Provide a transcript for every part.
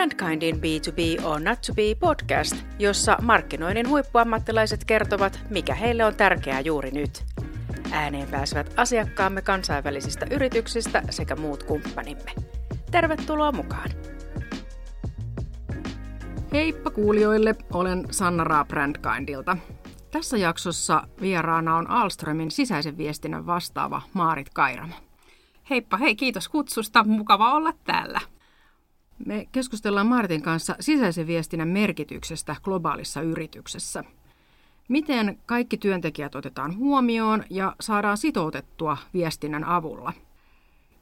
Brandkindin B2B or Not to Be podcast, jossa markkinoinnin huippuammattilaiset kertovat, mikä heille on tärkeää juuri nyt. Ääneen pääsevät asiakkaamme kansainvälisistä yrityksistä sekä muut kumppanimme. Tervetuloa mukaan! Heippa kuulijoille, olen Sanna Raa Brandkindilta. Tässä jaksossa vieraana on Alströmin sisäisen viestinnän vastaava Maarit Kairamo. Heippa hei, kiitos kutsusta. Mukava olla täällä. Me keskustellaan Martin kanssa sisäisen viestinnän merkityksestä globaalissa yrityksessä. Miten kaikki työntekijät otetaan huomioon ja saadaan sitoutettua viestinnän avulla?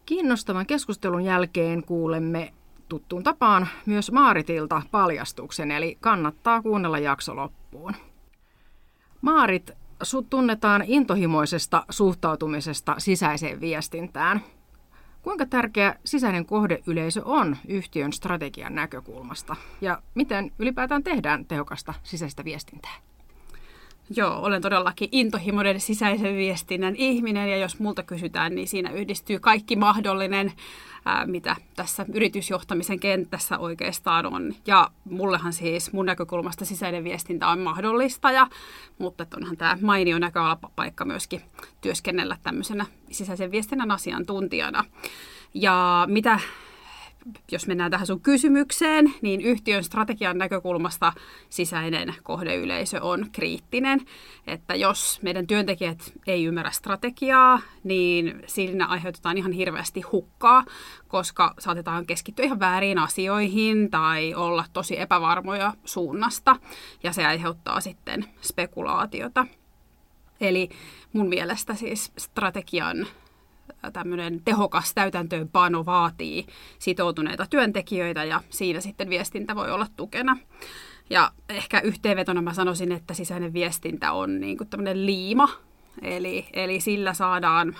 Kiinnostavan keskustelun jälkeen kuulemme tuttuun tapaan myös Maaritilta paljastuksen, eli kannattaa kuunnella jakso loppuun. Maarit, sut tunnetaan intohimoisesta suhtautumisesta sisäiseen viestintään – Kuinka tärkeä sisäinen kohdeyleisö on yhtiön strategian näkökulmasta ja miten ylipäätään tehdään tehokasta sisäistä viestintää? Joo, olen todellakin intohimoinen sisäisen viestinnän ihminen ja jos multa kysytään, niin siinä yhdistyy kaikki mahdollinen, ää, mitä tässä yritysjohtamisen kentässä oikeastaan on. Ja mullehan siis mun näkökulmasta sisäinen viestintä on mahdollista, ja, mutta onhan tämä mainio näköalapaikka myöskin työskennellä tämmöisenä sisäisen viestinnän asiantuntijana. Ja mitä jos mennään tähän sun kysymykseen, niin yhtiön strategian näkökulmasta sisäinen kohdeyleisö on kriittinen. Että jos meidän työntekijät ei ymmärrä strategiaa, niin siinä aiheutetaan ihan hirveästi hukkaa, koska saatetaan keskittyä ihan väärin asioihin tai olla tosi epävarmoja suunnasta, ja se aiheuttaa sitten spekulaatiota. Eli mun mielestä siis strategian tämmöinen tehokas täytäntöönpano vaatii sitoutuneita työntekijöitä ja siinä sitten viestintä voi olla tukena. Ja ehkä yhteenvetona mä sanoisin, että sisäinen viestintä on niin kuin tämmöinen liima, eli, eli sillä saadaan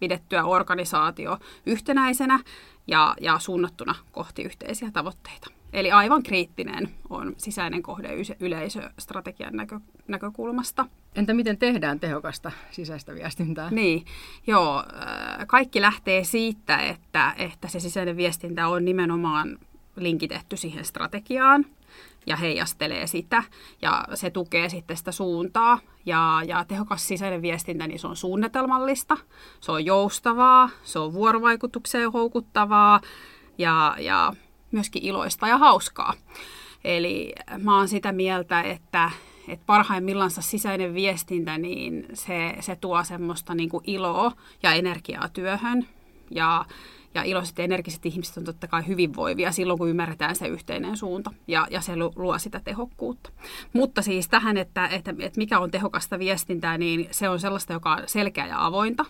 pidettyä organisaatio yhtenäisenä ja, ja suunnattuna kohti yhteisiä tavoitteita. Eli aivan kriittinen on sisäinen kohde yleisöstrategian näkö, näkökulmasta. Entä miten tehdään tehokasta sisäistä viestintää? Niin, joo, äh, kaikki lähtee siitä, että, että se sisäinen viestintä on nimenomaan linkitetty siihen strategiaan ja heijastelee sitä ja se tukee sitten sitä suuntaa. Ja, ja tehokas sisäinen viestintä, niin se on suunnitelmallista, se on joustavaa, se on vuorovaikutukseen houkuttavaa ja, ja myöskin iloista ja hauskaa. Eli mä oon sitä mieltä, että, että parhaimmillaan sisäinen viestintä, niin se, se tuo semmoista niin kuin iloa ja energiaa työhön. Ja, ja iloiset ja energiset ihmiset on totta kai hyvinvoivia silloin, kun ymmärretään se yhteinen suunta ja, ja se luo sitä tehokkuutta. Mutta siis tähän, että, että, että mikä on tehokasta viestintää, niin se on sellaista, joka on selkeä ja avointa.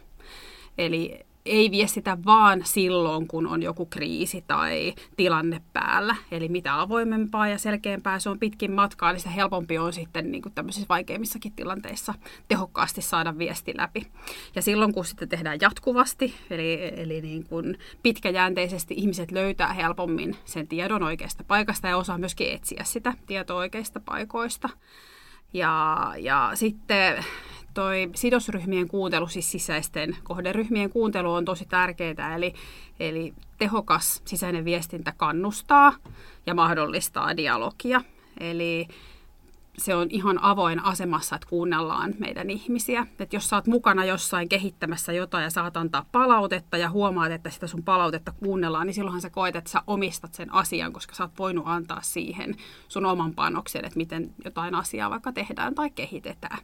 Eli ei viestitä vaan silloin, kun on joku kriisi tai tilanne päällä. Eli mitä avoimempaa ja selkeämpää se on pitkin matkaa, niin sitä helpompi on sitten niin kuin tämmöisissä vaikeimmissakin tilanteissa tehokkaasti saada viesti läpi. Ja silloin, kun sitä tehdään jatkuvasti, eli, eli niin kuin pitkäjänteisesti ihmiset löytää helpommin sen tiedon oikeasta paikasta ja osaa myöskin etsiä sitä tietoa oikeista paikoista. Ja, ja sitten toi sidosryhmien kuuntelu, siis sisäisten kohderyhmien kuuntelu on tosi tärkeää, eli, eli tehokas sisäinen viestintä kannustaa ja mahdollistaa dialogia. Eli se on ihan avoin asemassa, että kuunnellaan meidän ihmisiä. Et jos sä oot mukana jossain kehittämässä jotain ja saat antaa palautetta ja huomaat, että sitä sun palautetta kuunnellaan, niin silloinhan sä koet, että sä omistat sen asian, koska sä oot voinut antaa siihen sun oman panoksen, että miten jotain asiaa vaikka tehdään tai kehitetään.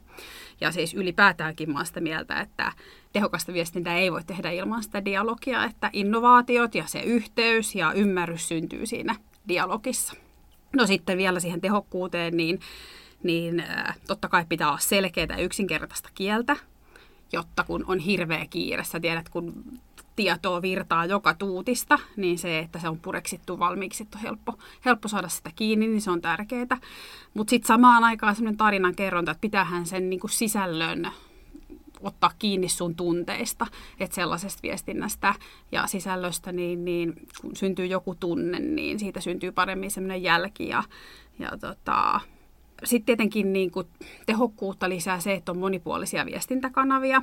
Ja siis ylipäätäänkin mä oon sitä mieltä, että tehokasta viestintää ei voi tehdä ilman sitä dialogia, että innovaatiot ja se yhteys ja ymmärrys syntyy siinä dialogissa. No sitten vielä siihen tehokkuuteen, niin niin totta kai pitää olla selkeää ja yksinkertaista kieltä, jotta kun on hirveä kiire, sä tiedät, kun tietoa virtaa joka tuutista, niin se, että se on pureksittu valmiiksi, että on helppo, helppo saada sitä kiinni, niin se on tärkeää. Mutta sitten samaan aikaan semmoinen tarinan kerronta, että pitäähän sen niinku sisällön ottaa kiinni sun tunteista, että sellaisesta viestinnästä ja sisällöstä, niin, niin kun syntyy joku tunne, niin siitä syntyy paremmin semmoinen jälki ja, ja tota, sitten tietenkin niin kuin tehokkuutta lisää se, että on monipuolisia viestintäkanavia,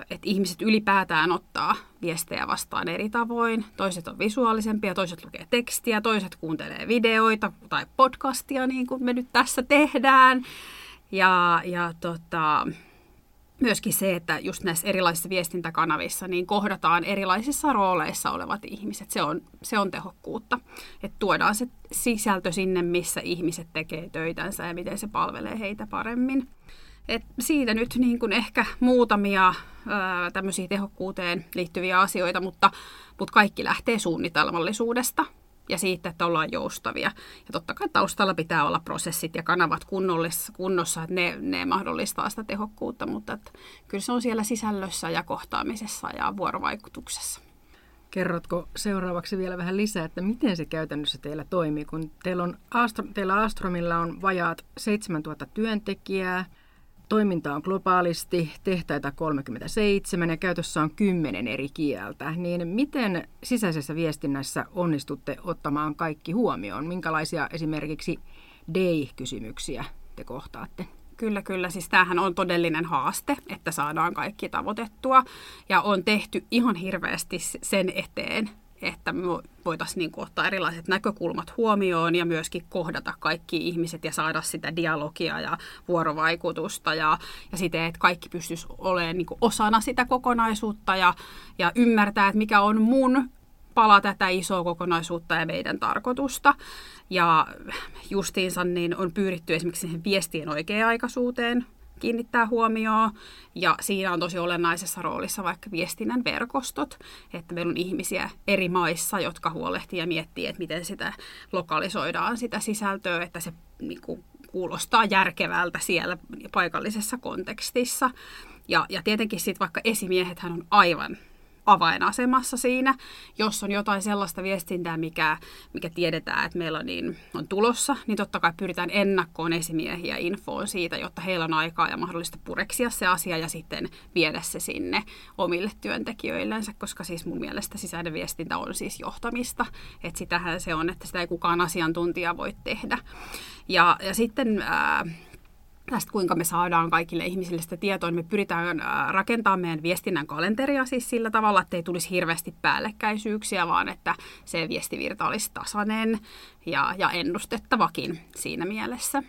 että ihmiset ylipäätään ottaa viestejä vastaan eri tavoin. Toiset on visuaalisempia, toiset lukee tekstiä, toiset kuuntelee videoita tai podcastia, niin kuin me nyt tässä tehdään. Ja, ja tota, myöskin se, että just näissä erilaisissa viestintäkanavissa niin kohdataan erilaisissa rooleissa olevat ihmiset. Se on, se on tehokkuutta. Että tuodaan se sisältö sinne, missä ihmiset tekee töitänsä ja miten se palvelee heitä paremmin. Et siitä nyt niin kuin ehkä muutamia tämmöisiä tehokkuuteen liittyviä asioita, mutta, mutta kaikki lähtee suunnitelmallisuudesta – ja siitä, että ollaan joustavia. Ja totta kai taustalla pitää olla prosessit ja kanavat kunnossa, että ne, ne mahdollistaa sitä tehokkuutta, mutta että kyllä se on siellä sisällössä ja kohtaamisessa ja vuorovaikutuksessa. Kerrotko seuraavaksi vielä vähän lisää, että miten se käytännössä teillä toimii, kun teillä, on Astro, teillä Astromilla on vajaat 7000 työntekijää, Toiminta on globaalisti, tehtaita 37 ja käytössä on 10 eri kieltä. Niin miten sisäisessä viestinnässä onnistutte ottamaan kaikki huomioon? Minkälaisia esimerkiksi day-kysymyksiä te kohtaatte? Kyllä, kyllä. Siis tämähän on todellinen haaste, että saadaan kaikki tavoitettua. Ja on tehty ihan hirveästi sen eteen, että me voitaisiin niin kuin ottaa erilaiset näkökulmat huomioon ja myöskin kohdata kaikki ihmiset ja saada sitä dialogia ja vuorovaikutusta ja, ja siten, että kaikki pystyisi olemaan niin kuin osana sitä kokonaisuutta ja, ja ymmärtää, että mikä on mun pala tätä isoa kokonaisuutta ja meidän tarkoitusta. Ja justiinsa niin on pyritty esimerkiksi siihen viestien oikea-aikaisuuteen, kiinnittää huomioon. Ja siinä on tosi olennaisessa roolissa vaikka viestinnän verkostot, että meillä on ihmisiä eri maissa, jotka huolehtii ja miettii, että miten sitä lokalisoidaan sitä sisältöä, että se niin kuin, kuulostaa järkevältä siellä paikallisessa kontekstissa. Ja, ja tietenkin sitten vaikka esimiehet hän on aivan avainasemassa siinä, jos on jotain sellaista viestintää, mikä, mikä tiedetään, että meillä on, niin, on tulossa, niin totta kai pyritään ennakkoon esimiehiä infoon siitä, jotta heillä on aikaa ja mahdollista pureksia se asia ja sitten viedä se sinne omille työntekijöillensä, koska siis mun mielestä sisäinen viestintä on siis johtamista, että sitähän se on, että sitä ei kukaan asiantuntija voi tehdä. Ja, ja sitten... Ää, tästä, kuinka me saadaan kaikille ihmisille sitä tietoa, niin me pyritään rakentamaan meidän viestinnän kalenteria siis sillä tavalla, että ei tulisi hirveästi päällekkäisyyksiä, vaan että se viestivirta olisi tasainen ja, ja ennustettavakin siinä mielessä.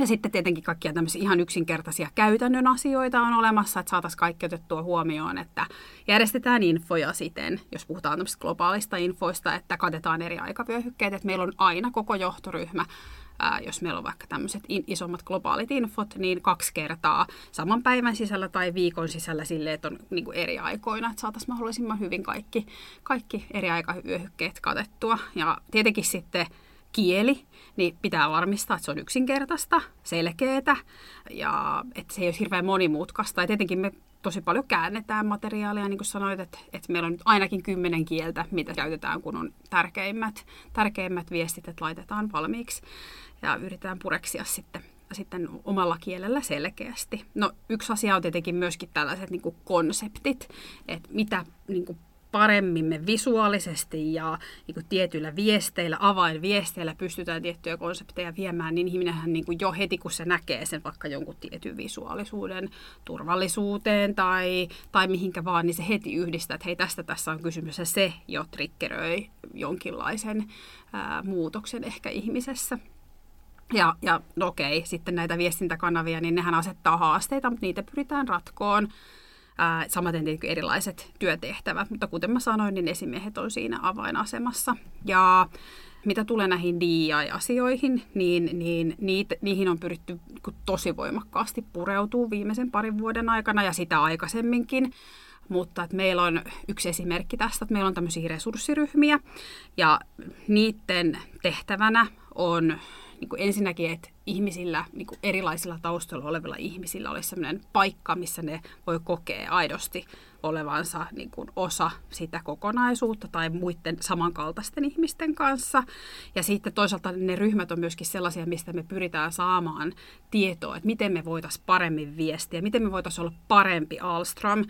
Ja sitten tietenkin kaikkia tämmöisiä ihan yksinkertaisia käytännön asioita on olemassa, että saataisiin kaikki otettua huomioon, että järjestetään infoja siten, jos puhutaan tämmöisistä globaalista infoista, että katetaan eri aikavyöhykkeet, että meillä on aina koko johtoryhmä ää, jos meillä on vaikka tämmöiset in, isommat globaalit infot, niin kaksi kertaa saman päivän sisällä tai viikon sisällä sille, että on niin kuin eri aikoina, että saataisiin mahdollisimman hyvin kaikki, kaikki eri aikavyöhykkeet katettua. Ja tietenkin sitten kieli, niin pitää varmistaa, että se on yksinkertaista, selkeää ja että se ei ole hirveän monimutkaista. Ja tietenkin me tosi paljon käännetään materiaalia, niin kuin sanoit, että, että meillä on nyt ainakin kymmenen kieltä, mitä käytetään, kun on tärkeimmät, tärkeimmät viestit, että laitetaan valmiiksi ja yritetään pureksia sitten sitten omalla kielellä selkeästi. No yksi asia on tietenkin myöskin tällaiset niin kuin konseptit, että mitä niin kuin paremmin me visuaalisesti ja niin kuin tietyillä viesteillä, avainviesteillä pystytään tiettyjä konsepteja viemään, niin ihminenhän niin kuin jo heti, kun se näkee sen vaikka jonkun tietyn visuaalisuuden turvallisuuteen tai, tai mihinkä vaan, niin se heti yhdistää, että hei tästä tässä on kysymys ja se jo triggeröi jonkinlaisen ää, muutoksen ehkä ihmisessä. Ja, ja no okei, sitten näitä viestintäkanavia, niin nehän asettaa haasteita, mutta niitä pyritään ratkoon. Samaten tietenkin erilaiset työtehtävät, mutta kuten mä sanoin, niin esimiehet on siinä avainasemassa. Ja mitä tulee näihin DI-asioihin, niin, niin niitä, niihin on pyritty tosi voimakkaasti pureutuu viimeisen parin vuoden aikana ja sitä aikaisemminkin. Mutta että meillä on yksi esimerkki tästä, että meillä on tämmöisiä resurssiryhmiä ja niiden tehtävänä on niin kuin ensinnäkin, että ihmisillä, niin kuin erilaisilla taustoilla olevilla ihmisillä olisi sellainen paikka, missä ne voi kokea aidosti olevansa niin kuin osa sitä kokonaisuutta tai muiden samankaltaisten ihmisten kanssa. Ja sitten toisaalta ne ryhmät on myöskin sellaisia, mistä me pyritään saamaan tietoa, että miten me voitaisiin paremmin viestiä, miten me voitaisiin olla parempi Alstrom,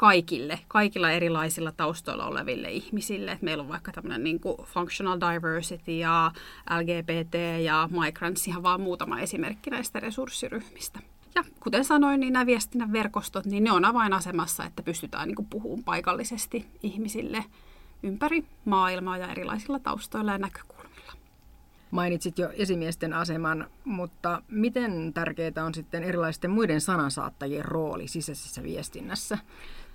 kaikille, kaikilla erilaisilla taustoilla oleville ihmisille. Et meillä on vaikka tämmöinen niin functional diversity ja LGBT ja migrants, ihan vaan muutama esimerkki näistä resurssiryhmistä. Ja kuten sanoin, niin nämä viestinnän verkostot, niin ne on avainasemassa, että pystytään niin puhumaan paikallisesti ihmisille ympäri maailmaa ja erilaisilla taustoilla ja näkökulmilla. Mainitsit jo esimiesten aseman, mutta miten tärkeää on sitten erilaisten muiden sanansaattajien rooli sisäisessä viestinnässä?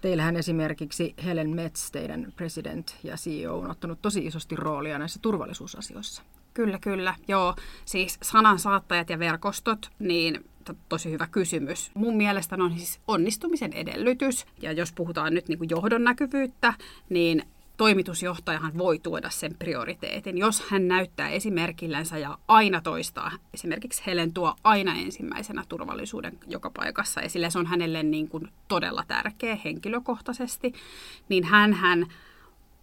Teillähän esimerkiksi Helen Metz, teidän president ja CEO, on ottanut tosi isosti roolia näissä turvallisuusasioissa. Kyllä, kyllä. Joo, siis sanansaattajat ja verkostot, niin to, tosi hyvä kysymys. Mun mielestä on siis onnistumisen edellytys. Ja jos puhutaan nyt niin kuin johdon näkyvyyttä, niin toimitusjohtajahan voi tuoda sen prioriteetin, jos hän näyttää esimerkillänsä ja aina toistaa. Esimerkiksi Helen tuo aina ensimmäisenä turvallisuuden joka paikassa esille. Se on hänelle niin kuin todella tärkeä henkilökohtaisesti. Niin hän, hän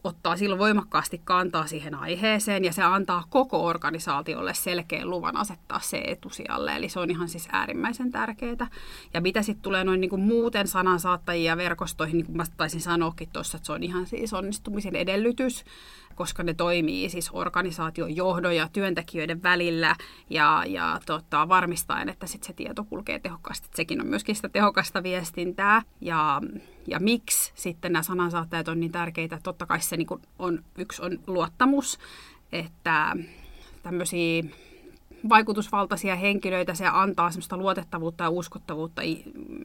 ottaa silloin voimakkaasti kantaa siihen aiheeseen ja se antaa koko organisaatiolle selkeän luvan asettaa se etusijalle. Eli se on ihan siis äärimmäisen tärkeää. Ja mitä sitten tulee noin niin kuin muuten sanansaattajia verkostoihin, niin kuin mä taisin sanoakin tuossa, että se on ihan siis onnistumisen edellytys koska ne toimii siis organisaation johdon ja työntekijöiden välillä ja, ja tota, varmistaen, että sit se tieto kulkee tehokkaasti. Sekin on myöskin sitä tehokasta viestintää. Ja, ja miksi sitten nämä sanansaattajat on niin tärkeitä? Totta kai se niin on, yksi on luottamus, että tämmöisiä vaikutusvaltaisia henkilöitä, se antaa semmoista luotettavuutta ja uskottavuutta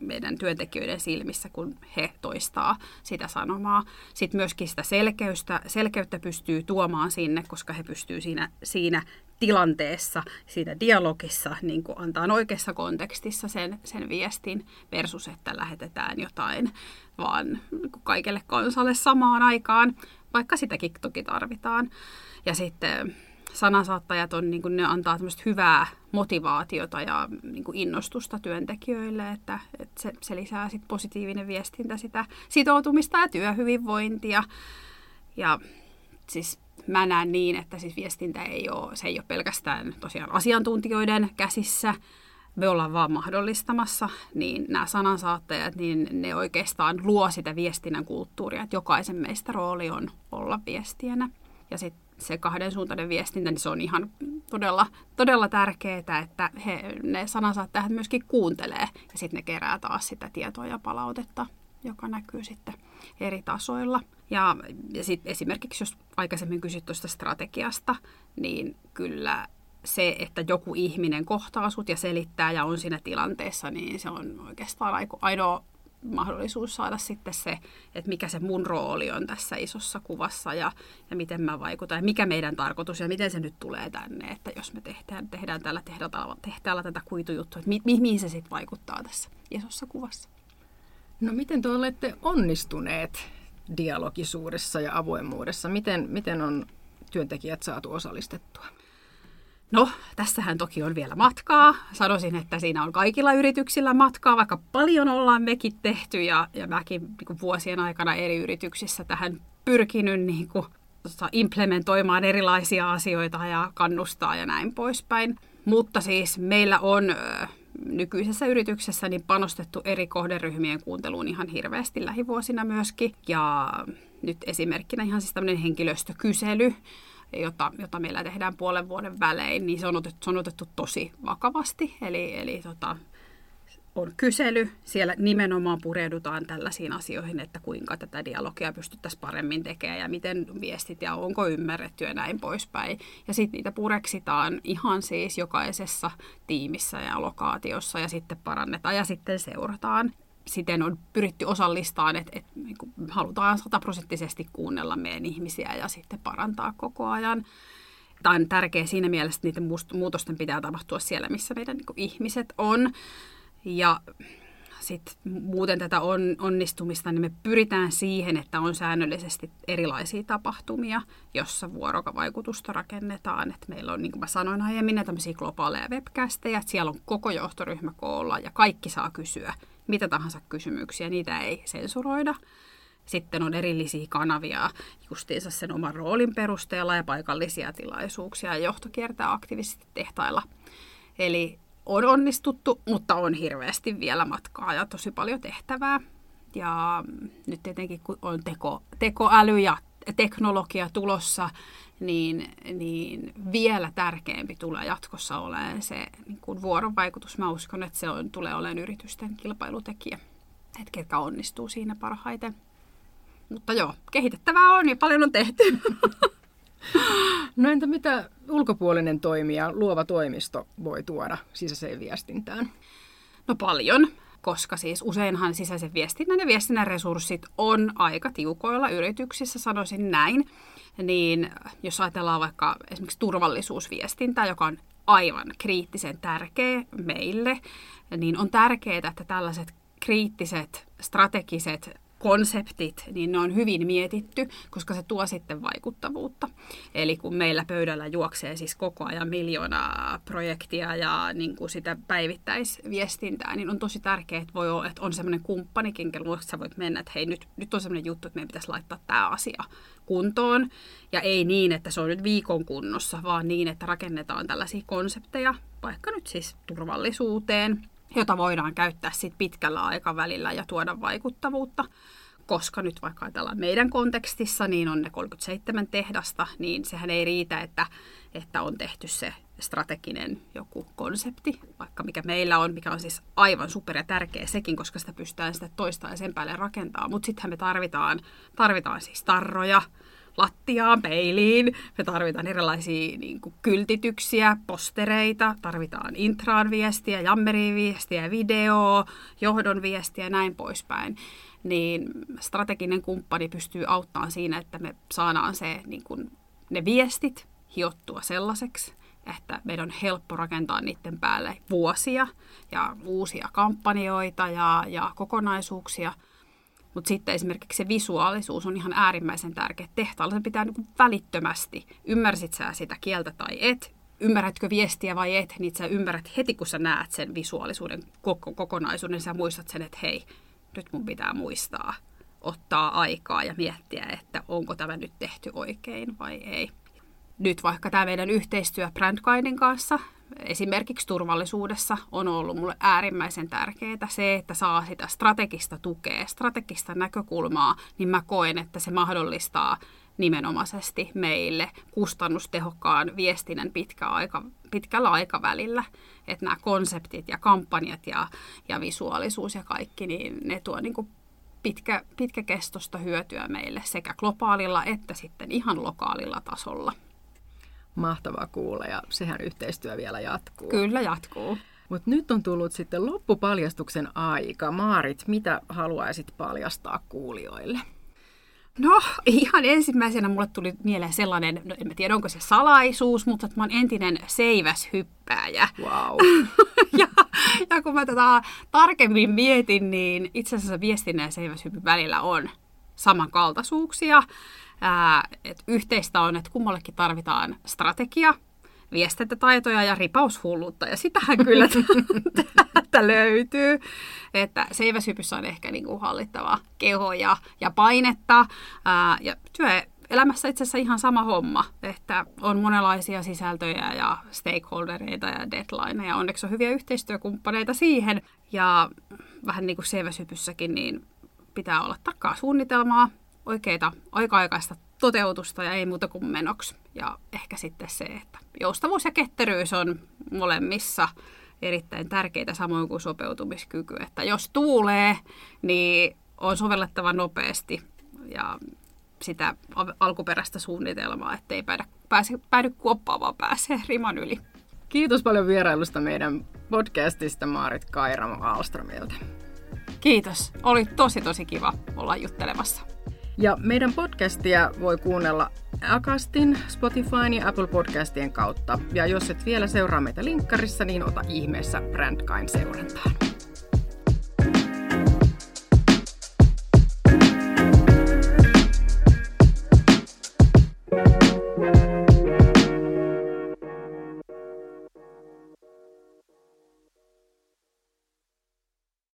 meidän työntekijöiden silmissä, kun he toistaa sitä sanomaa. Sitten myöskin sitä selkeyttä, selkeyttä pystyy tuomaan sinne, koska he pystyvät siinä, siinä tilanteessa, siinä dialogissa niin kuin antaa oikeassa kontekstissa sen, sen viestin versus, että lähetetään jotain vaan niin kaikelle kansalle samaan aikaan, vaikka sitäkin toki tarvitaan. Ja sitten sanansaattajat on, niin kuin ne antaa hyvää motivaatiota ja niin kuin innostusta työntekijöille, että, että se, se lisää sit positiivinen viestintä sitä sitoutumista ja työhyvinvointia. Ja siis mä näen niin, että siis viestintä ei ole, se ei ole pelkästään tosiaan asiantuntijoiden käsissä, me ollaan vaan mahdollistamassa, niin nämä sanansaattajat, niin ne oikeastaan luo sitä viestinnän kulttuuria, että jokaisen meistä rooli on olla viestijänä. Ja sitten se kahdensuuntainen viestintä, niin se on ihan todella, todella tärkeää, että he, ne sanansaattajat myöskin kuuntelee ja sitten ne kerää taas sitä tietoa ja palautetta, joka näkyy sitten eri tasoilla. Ja, ja sitten esimerkiksi, jos aikaisemmin kysyt tuosta strategiasta, niin kyllä se, että joku ihminen kohtaa sut ja selittää ja on siinä tilanteessa, niin se on oikeastaan ainoa mahdollisuus saada sitten se, että mikä se mun rooli on tässä isossa kuvassa ja, ja miten mä vaikutan ja mikä meidän tarkoitus ja miten se nyt tulee tänne, että jos me tehdään, tehdään tällä tehtaalla, tehtaalla tätä kuitujuttua, että mi, mihin se sitten vaikuttaa tässä isossa kuvassa. No miten te olette onnistuneet dialogisuudessa ja avoimuudessa? Miten, miten on työntekijät saatu osallistettua? No, tässähän toki on vielä matkaa. Sanoisin, että siinä on kaikilla yrityksillä matkaa, vaikka paljon ollaan mekin tehty ja, ja mäkin niin kuin vuosien aikana eri yrityksissä tähän pyrkinyt niin kuin, tota, implementoimaan erilaisia asioita ja kannustaa ja näin poispäin. Mutta siis meillä on nykyisessä yrityksessä niin panostettu eri kohderyhmien kuunteluun ihan hirveästi lähivuosina myöskin. Ja nyt esimerkkinä ihan siis tämmöinen henkilöstökysely, jota, jota meillä tehdään puolen vuoden välein, niin se on otettu, se on otettu tosi vakavasti. Eli, eli tota, on kysely, siellä nimenomaan pureudutaan tällaisiin asioihin, että kuinka tätä dialogia pystyttäisiin paremmin tekemään ja miten viestit ja onko ymmärretty ja näin poispäin. Ja sitten niitä pureksitaan ihan siis jokaisessa tiimissä ja lokaatiossa ja sitten parannetaan ja sitten seurataan siten on pyritty osallistamaan, että, että niin halutaan sataprosenttisesti kuunnella meidän ihmisiä ja sitten parantaa koko ajan. Tämä on tärkeää siinä mielessä, että niiden muutosten pitää tapahtua siellä, missä meidän niin ihmiset on. Ja sitten muuten tätä on, onnistumista, niin me pyritään siihen, että on säännöllisesti erilaisia tapahtumia, jossa vuorovaikutusta rakennetaan. Et meillä on, niin kuin mä sanoin aiemmin, tämmöisiä globaaleja webcasteja, että siellä on koko johtoryhmä koolla ja kaikki saa kysyä mitä tahansa kysymyksiä, niitä ei sensuroida. Sitten on erillisiä kanavia justiinsa sen oman roolin perusteella ja paikallisia tilaisuuksia ja johto kiertää aktiivisesti tehtailla. Eli on onnistuttu, mutta on hirveästi vielä matkaa ja tosi paljon tehtävää. ja nyt tietenkin kun on teko, tekoäly ja teknologia tulossa, niin, niin vielä tärkeämpi tulee jatkossa olemaan se niin kuin vuorovaikutus. Mä uskon, että se on, tulee olemaan yritysten kilpailutekijä, että ketkä onnistuu siinä parhaiten. Mutta joo, kehitettävää on ja paljon on tehty. No entä mitä ulkopuolinen toimija, luova toimisto voi tuoda sisäiseen viestintään? No paljon, koska siis useinhan sisäisen viestinnän ja viestinnän resurssit on aika tiukoilla yrityksissä, sanoisin näin. Niin jos ajatellaan vaikka esimerkiksi turvallisuusviestintää, joka on aivan kriittisen tärkeä meille, niin on tärkeää, että tällaiset kriittiset, strategiset konseptit, niin ne on hyvin mietitty, koska se tuo sitten vaikuttavuutta. Eli kun meillä pöydällä juoksee siis koko ajan miljoonaa projektia ja niin kuin sitä päivittäisviestintää, niin on tosi tärkeää, että, voi olla, että on semmoinen kumppanikin, sä voit mennä, että hei nyt, nyt on semmoinen juttu, että meidän pitäisi laittaa tämä asia kuntoon. Ja ei niin, että se on nyt viikon kunnossa, vaan niin, että rakennetaan tällaisia konsepteja, vaikka nyt siis turvallisuuteen, jota voidaan käyttää sit pitkällä aikavälillä ja tuoda vaikuttavuutta. Koska nyt vaikka ajatellaan meidän kontekstissa, niin on ne 37 tehdasta, niin sehän ei riitä, että, että on tehty se strateginen joku konsepti, vaikka mikä meillä on, mikä on siis aivan super ja tärkeä sekin, koska sitä pystytään sitä toista ja sen päälle rakentaa. Mutta sittenhän me tarvitaan, tarvitaan siis tarroja, lattiaan, peiliin. Me tarvitaan erilaisia niin kuin, kyltityksiä, postereita, tarvitaan intraan viestiä, jammeriin viestiä, video, johdon viestiä ja näin poispäin. Niin strateginen kumppani pystyy auttamaan siinä, että me saadaan se, niin kuin, ne viestit hiottua sellaiseksi, että meidän on helppo rakentaa niiden päälle vuosia ja uusia kampanjoita ja, ja kokonaisuuksia – mutta sitten esimerkiksi se visuaalisuus on ihan äärimmäisen tärkeä. Tehtaalla se pitää niin välittömästi, ymmärsit sä sitä kieltä tai et, ymmärrätkö viestiä vai et, niin sä ymmärrät heti, kun sä näet sen visuaalisuuden koko, kokonaisuuden, sä muistat sen, että hei, nyt mun pitää muistaa ottaa aikaa ja miettiä, että onko tämä nyt tehty oikein vai ei. Nyt vaikka tämä meidän yhteistyö Brandguidin kanssa, esimerkiksi turvallisuudessa on ollut mulle äärimmäisen tärkeää se, että saa sitä strategista tukea, strategista näkökulmaa, niin mä koen, että se mahdollistaa nimenomaisesti meille kustannustehokkaan viestinnän pitkä aika, pitkällä aikavälillä. Että nämä konseptit ja kampanjat ja, ja visuaalisuus ja kaikki, niin ne tuo niin pitkä, pitkäkestosta hyötyä meille sekä globaalilla että sitten ihan lokaalilla tasolla. Mahtavaa kuulla ja sehän yhteistyö vielä jatkuu. Kyllä jatkuu. Mutta nyt on tullut sitten loppupaljastuksen aika. Maarit, mitä haluaisit paljastaa kuulijoille? No, ihan ensimmäisenä mulle tuli mieleen sellainen, no en mä tiedä onko se salaisuus, mutta että mä oon entinen seiväshyppääjä. Wow. ja, ja kun mä tätä tarkemmin mietin, niin itse asiassa viestinnän ja seiväshypyn välillä on samankaltaisuuksia. Ää, et yhteistä on, että kummallekin tarvitaan strategia, viestintätaitoja ja ripaushulluutta, ja sitähän kyllä täältä löytyy. Että seiväsypyssä on ehkä niinku hallittava keho ja, ja painetta, ää, ja työelämässä itse asiassa ihan sama homma, että on monenlaisia sisältöjä ja stakeholdereita ja deadlineja. Onneksi on hyviä yhteistyökumppaneita siihen, ja vähän niin kuin seiväsypyssäkin, niin pitää olla tarkkaa suunnitelmaa, oikeita aika-aikaista toteutusta ja ei muuta kuin menoksi. Ja ehkä sitten se, että joustavuus ja ketteryys on molemmissa erittäin tärkeitä, samoin kuin sopeutumiskyky. Että jos tuulee, niin on sovellettava nopeasti ja sitä alkuperäistä suunnitelmaa, ettei päädy, pääse, päädy kuoppaan, vaan pääsee riman yli. Kiitos paljon vierailusta meidän podcastista Maarit Kairamo Alstromilta. Kiitos. Oli tosi tosi kiva olla juttelemassa. Ja meidän podcastia voi kuunnella Akastin, Spotifyn ja Apple Podcastien kautta. Ja jos et vielä seuraa meitä linkkarissa, niin ota ihmeessä Brandkain seurantaan.